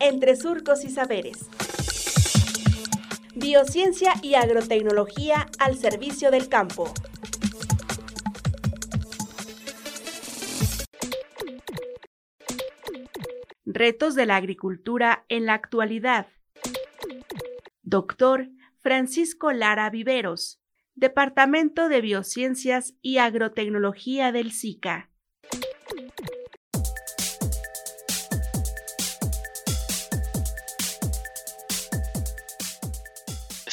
entre surcos y saberes. Biociencia y agrotecnología al servicio del campo. Retos de la agricultura en la actualidad. Doctor Francisco Lara Viveros, Departamento de Biociencias y Agrotecnología del SICA.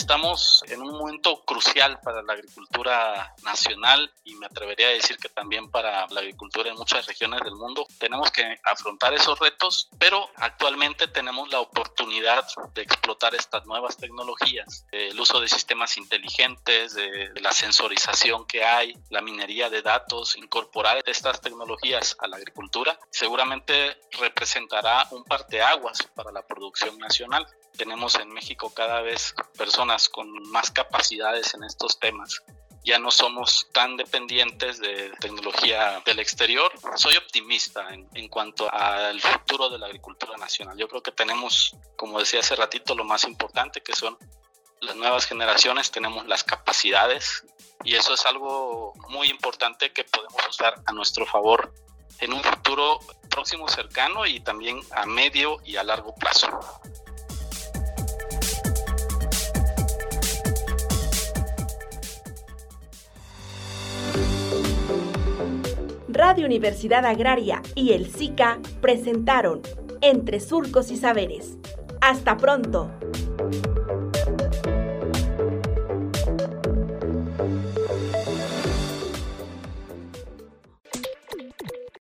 Estamos en un momento crucial para la agricultura nacional y me atrevería a decir que también para la agricultura en muchas regiones del mundo. Tenemos que afrontar esos retos, pero actualmente tenemos la oportunidad de explotar estas nuevas tecnologías, el uso de sistemas inteligentes, de la sensorización que hay, la minería de datos, incorporar estas tecnologías a la agricultura, seguramente representará un parteaguas para la producción nacional tenemos en México cada vez personas con más capacidades en estos temas. Ya no somos tan dependientes de tecnología del exterior. Soy optimista en, cuanto al futuro de la agricultura nacional. Yo creo que tenemos, como decía hace ratito, lo más importante que son las nuevas generaciones, tenemos las capacidades y eso es algo muy importante que podemos usar a nuestro favor en un futuro próximo cercano y también a medio y a largo plazo. Radio Universidad Agraria y el SICA presentaron Entre Surcos y Saberes. Hasta pronto.